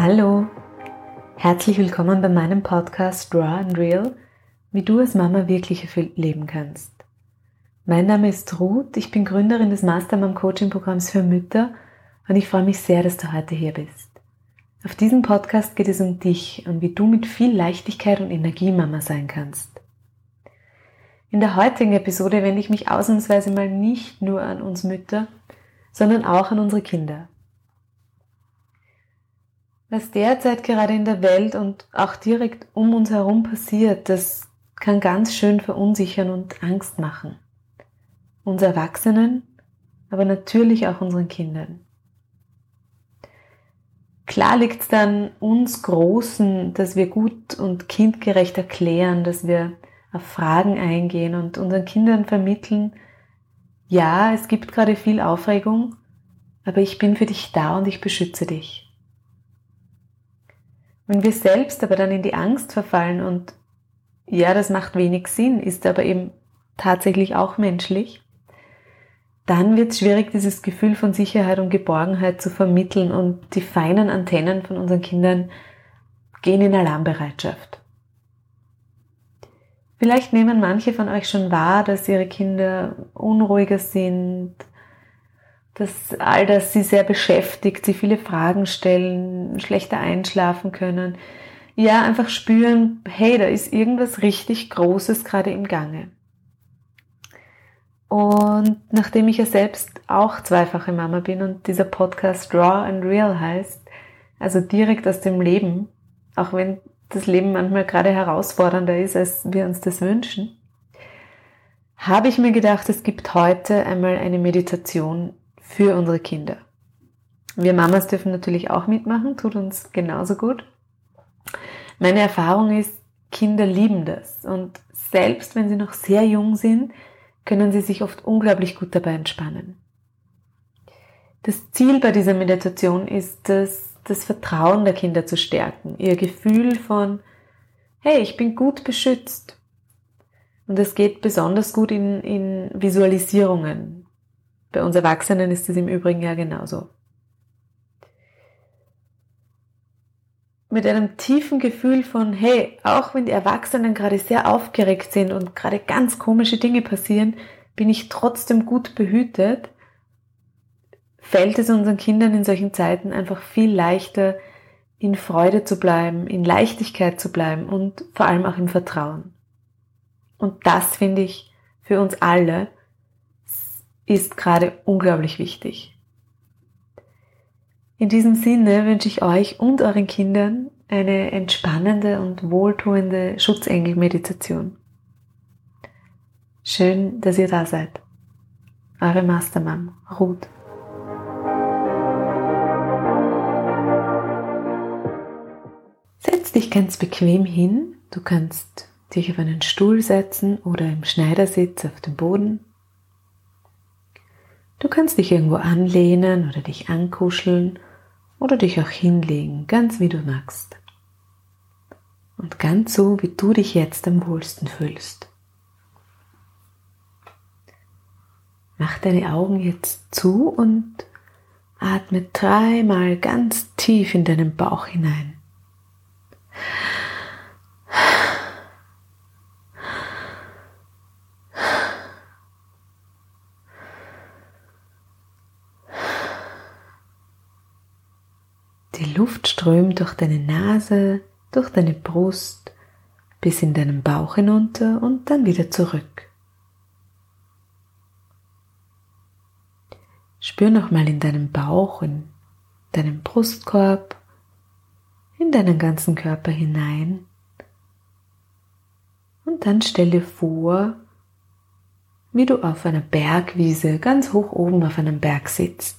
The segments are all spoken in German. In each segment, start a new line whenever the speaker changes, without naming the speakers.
Hallo, herzlich willkommen bei meinem Podcast Raw and Real, wie du als Mama wirklich erfüllt leben kannst. Mein Name ist Ruth, ich bin Gründerin des Mastermom Coaching Programms für Mütter und ich freue mich sehr, dass du heute hier bist. Auf diesem Podcast geht es um dich und wie du mit viel Leichtigkeit und Energie Mama sein kannst. In der heutigen Episode wende ich mich ausnahmsweise mal nicht nur an uns Mütter, sondern auch an unsere Kinder. Was derzeit gerade in der Welt und auch direkt um uns herum passiert, das kann ganz schön verunsichern und Angst machen. Uns Erwachsenen, aber natürlich auch unseren Kindern. Klar liegt es dann uns Großen, dass wir gut und kindgerecht erklären, dass wir auf Fragen eingehen und unseren Kindern vermitteln, ja, es gibt gerade viel Aufregung, aber ich bin für dich da und ich beschütze dich. Wenn wir selbst aber dann in die Angst verfallen und ja, das macht wenig Sinn, ist aber eben tatsächlich auch menschlich, dann wird es schwierig, dieses Gefühl von Sicherheit und Geborgenheit zu vermitteln und die feinen Antennen von unseren Kindern gehen in Alarmbereitschaft. Vielleicht nehmen manche von euch schon wahr, dass ihre Kinder unruhiger sind, dass all das sie sehr beschäftigt, sie viele Fragen stellen, schlechter einschlafen können. Ja, einfach spüren, hey, da ist irgendwas richtig Großes gerade im Gange. Und nachdem ich ja selbst auch zweifache Mama bin und dieser Podcast Raw and Real heißt, also direkt aus dem Leben, auch wenn das Leben manchmal gerade herausfordernder ist, als wir uns das wünschen, habe ich mir gedacht, es gibt heute einmal eine Meditation für unsere Kinder. Wir Mamas dürfen natürlich auch mitmachen, tut uns genauso gut. Meine Erfahrung ist, Kinder lieben das und selbst wenn sie noch sehr jung sind, können sie sich oft unglaublich gut dabei entspannen. Das Ziel bei dieser Meditation ist es, das Vertrauen der Kinder zu stärken, ihr Gefühl von, hey, ich bin gut beschützt. Und es geht besonders gut in, in Visualisierungen, bei uns Erwachsenen ist es im Übrigen ja genauso. Mit einem tiefen Gefühl von, hey, auch wenn die Erwachsenen gerade sehr aufgeregt sind und gerade ganz komische Dinge passieren, bin ich trotzdem gut behütet, fällt es unseren Kindern in solchen Zeiten einfach viel leichter, in Freude zu bleiben, in Leichtigkeit zu bleiben und vor allem auch im Vertrauen. Und das finde ich für uns alle ist gerade unglaublich wichtig. In diesem Sinne wünsche ich euch und euren Kindern eine entspannende und wohltuende Schutzengelmeditation. Schön, dass ihr da seid. Eure Mastermam, Ruth. Setz dich ganz bequem hin. Du kannst dich auf einen Stuhl setzen oder im Schneidersitz auf dem Boden. Du kannst dich irgendwo anlehnen oder dich ankuscheln oder dich auch hinlegen, ganz wie du magst. Und ganz so, wie du dich jetzt am wohlsten fühlst. Mach deine Augen jetzt zu und atme dreimal ganz tief in deinen Bauch hinein. Luft strömt durch deine Nase, durch deine Brust bis in deinen Bauch hinunter und dann wieder zurück. Spür nochmal in deinem Bauch, in deinem Brustkorb, in deinen ganzen Körper hinein. Und dann stell dir vor, wie du auf einer Bergwiese ganz hoch oben auf einem Berg sitzt.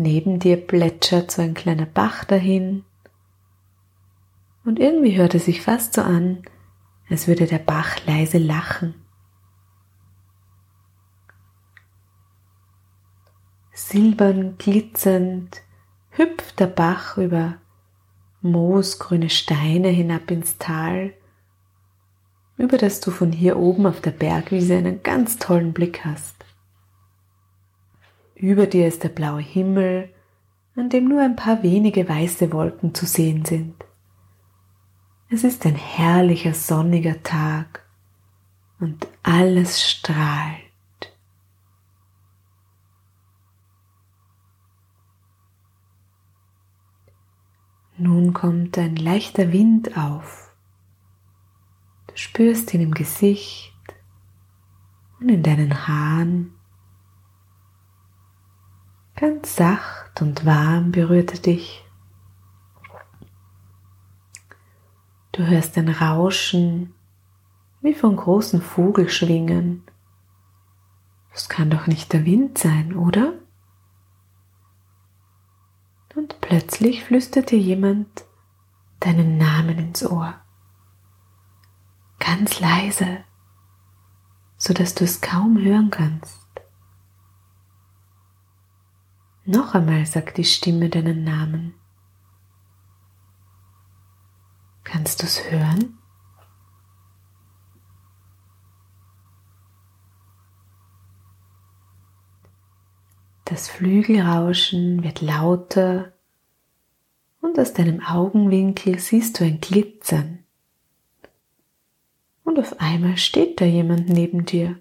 Neben dir plätschert so ein kleiner Bach dahin. Und irgendwie hört es sich fast so an, als würde der Bach leise lachen. Silbern glitzernd hüpft der Bach über moosgrüne Steine hinab ins Tal, über das du von hier oben auf der Bergwiese einen ganz tollen Blick hast. Über dir ist der blaue Himmel an dem nur ein paar wenige weiße Wolken zu sehen sind. Es ist ein herrlicher sonniger Tag und alles strahlt. Nun kommt ein leichter Wind auf. Du spürst ihn im Gesicht und in deinen Haaren. Ganz sacht und warm berührt er dich. Du hörst ein Rauschen wie von großen Vogelschwingen. Das kann doch nicht der Wind sein, oder? Und plötzlich flüstert dir jemand deinen Namen ins Ohr. Ganz leise, so dass du es kaum hören kannst. Noch einmal sagt die Stimme deinen Namen. Kannst du es hören? Das Flügelrauschen wird lauter und aus deinem Augenwinkel siehst du ein Glitzern. Und auf einmal steht da jemand neben dir.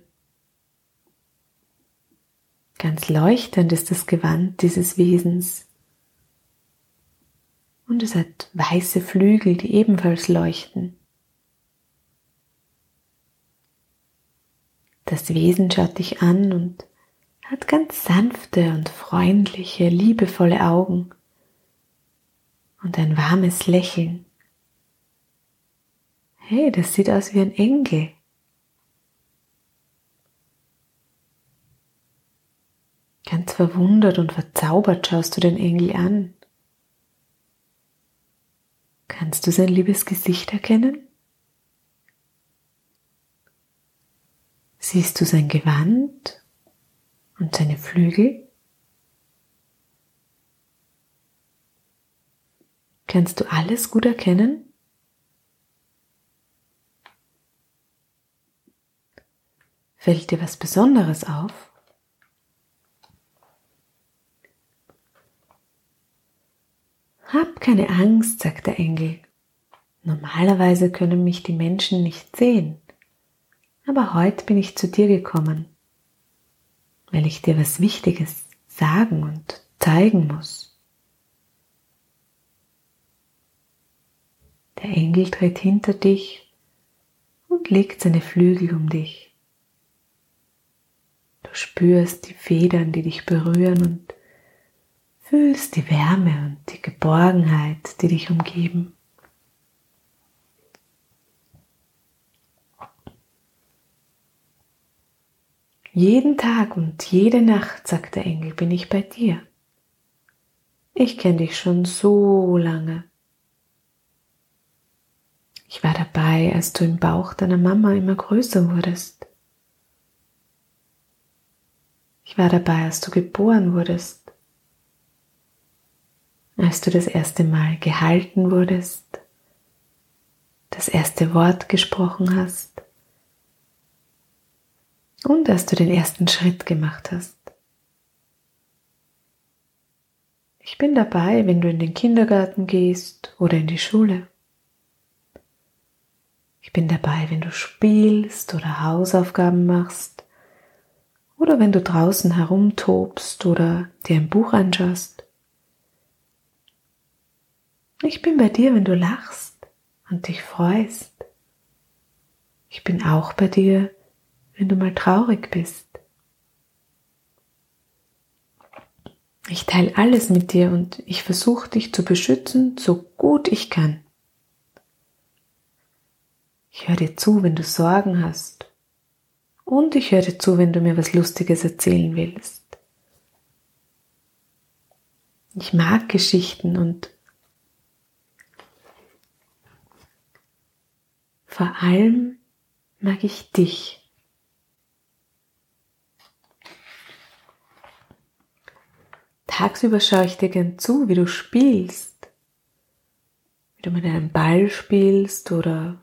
Ganz leuchtend ist das Gewand dieses Wesens. Und es hat weiße Flügel, die ebenfalls leuchten. Das Wesen schaut dich an und hat ganz sanfte und freundliche, liebevolle Augen und ein warmes Lächeln. Hey, das sieht aus wie ein Engel. Ganz verwundert und verzaubert schaust du den Engel an. Kannst du sein liebes Gesicht erkennen? Siehst du sein Gewand und seine Flügel? Kannst du alles gut erkennen? Fällt dir was Besonderes auf? Hab keine Angst, sagt der Engel. Normalerweise können mich die Menschen nicht sehen, aber heute bin ich zu dir gekommen, weil ich dir was Wichtiges sagen und zeigen muss. Der Engel tritt hinter dich und legt seine Flügel um dich. Du spürst die Federn, die dich berühren und Fühlst die Wärme und die Geborgenheit, die dich umgeben. Jeden Tag und jede Nacht, sagt der Engel, bin ich bei dir. Ich kenne dich schon so lange. Ich war dabei, als du im Bauch deiner Mama immer größer wurdest. Ich war dabei, als du geboren wurdest als du das erste Mal gehalten wurdest, das erste Wort gesprochen hast und als du den ersten Schritt gemacht hast. Ich bin dabei, wenn du in den Kindergarten gehst oder in die Schule. Ich bin dabei, wenn du spielst oder Hausaufgaben machst oder wenn du draußen herumtobst oder dir ein Buch anschaust. Ich bin bei dir, wenn du lachst und dich freust. Ich bin auch bei dir, wenn du mal traurig bist. Ich teile alles mit dir und ich versuche dich zu beschützen, so gut ich kann. Ich höre dir zu, wenn du Sorgen hast. Und ich höre dir zu, wenn du mir was Lustiges erzählen willst. Ich mag Geschichten und Vor allem mag ich dich. Tagsüber schaue ich dir gern zu, wie du spielst. Wie du mit einem Ball spielst oder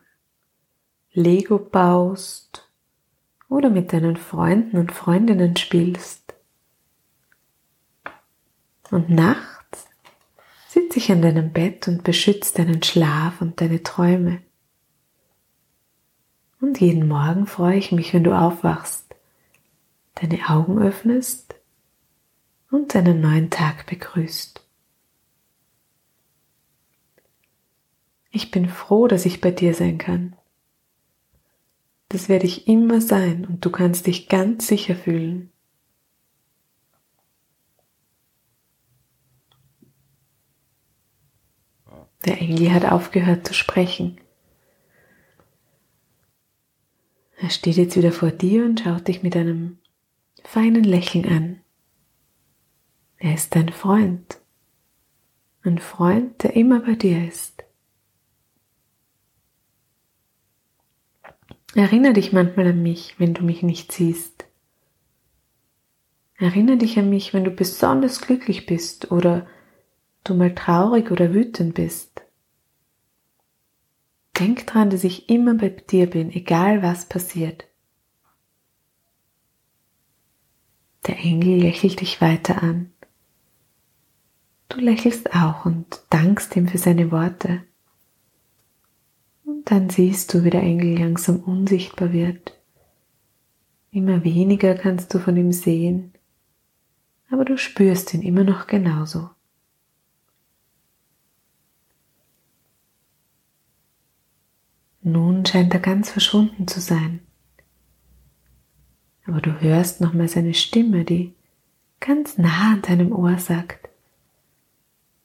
Lego baust oder mit deinen Freunden und Freundinnen spielst. Und nachts sitze ich an deinem Bett und beschütze deinen Schlaf und deine Träume. Und jeden Morgen freue ich mich, wenn du aufwachst, deine Augen öffnest und deinen neuen Tag begrüßt. Ich bin froh, dass ich bei dir sein kann. Das werde ich immer sein und du kannst dich ganz sicher fühlen. Der Engel hat aufgehört zu sprechen. Er steht jetzt wieder vor dir und schaut dich mit einem feinen Lächeln an. Er ist dein Freund. Ein Freund, der immer bei dir ist. Erinnere dich manchmal an mich, wenn du mich nicht siehst. Erinnere dich an mich, wenn du besonders glücklich bist oder du mal traurig oder wütend bist. Denk dran, dass ich immer bei dir bin, egal was passiert. Der Engel lächelt dich weiter an. Du lächelst auch und dankst ihm für seine Worte. Und dann siehst du, wie der Engel langsam unsichtbar wird. Immer weniger kannst du von ihm sehen, aber du spürst ihn immer noch genauso. Nun scheint er ganz verschwunden zu sein. Aber du hörst nochmal seine Stimme, die ganz nah an deinem Ohr sagt,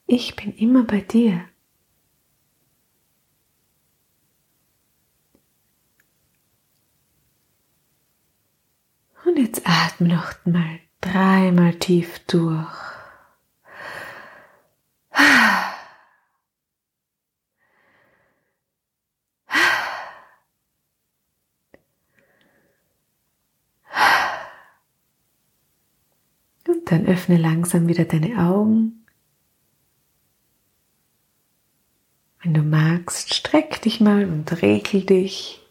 ich bin immer bei dir. Und jetzt atme noch mal dreimal tief durch. Dann öffne langsam wieder deine Augen. Wenn du magst, streck dich mal und regel dich.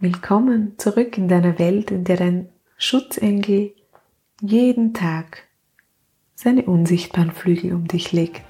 Willkommen zurück in deiner Welt, in der dein Schutzengel jeden Tag seine unsichtbaren Flügel um dich legt.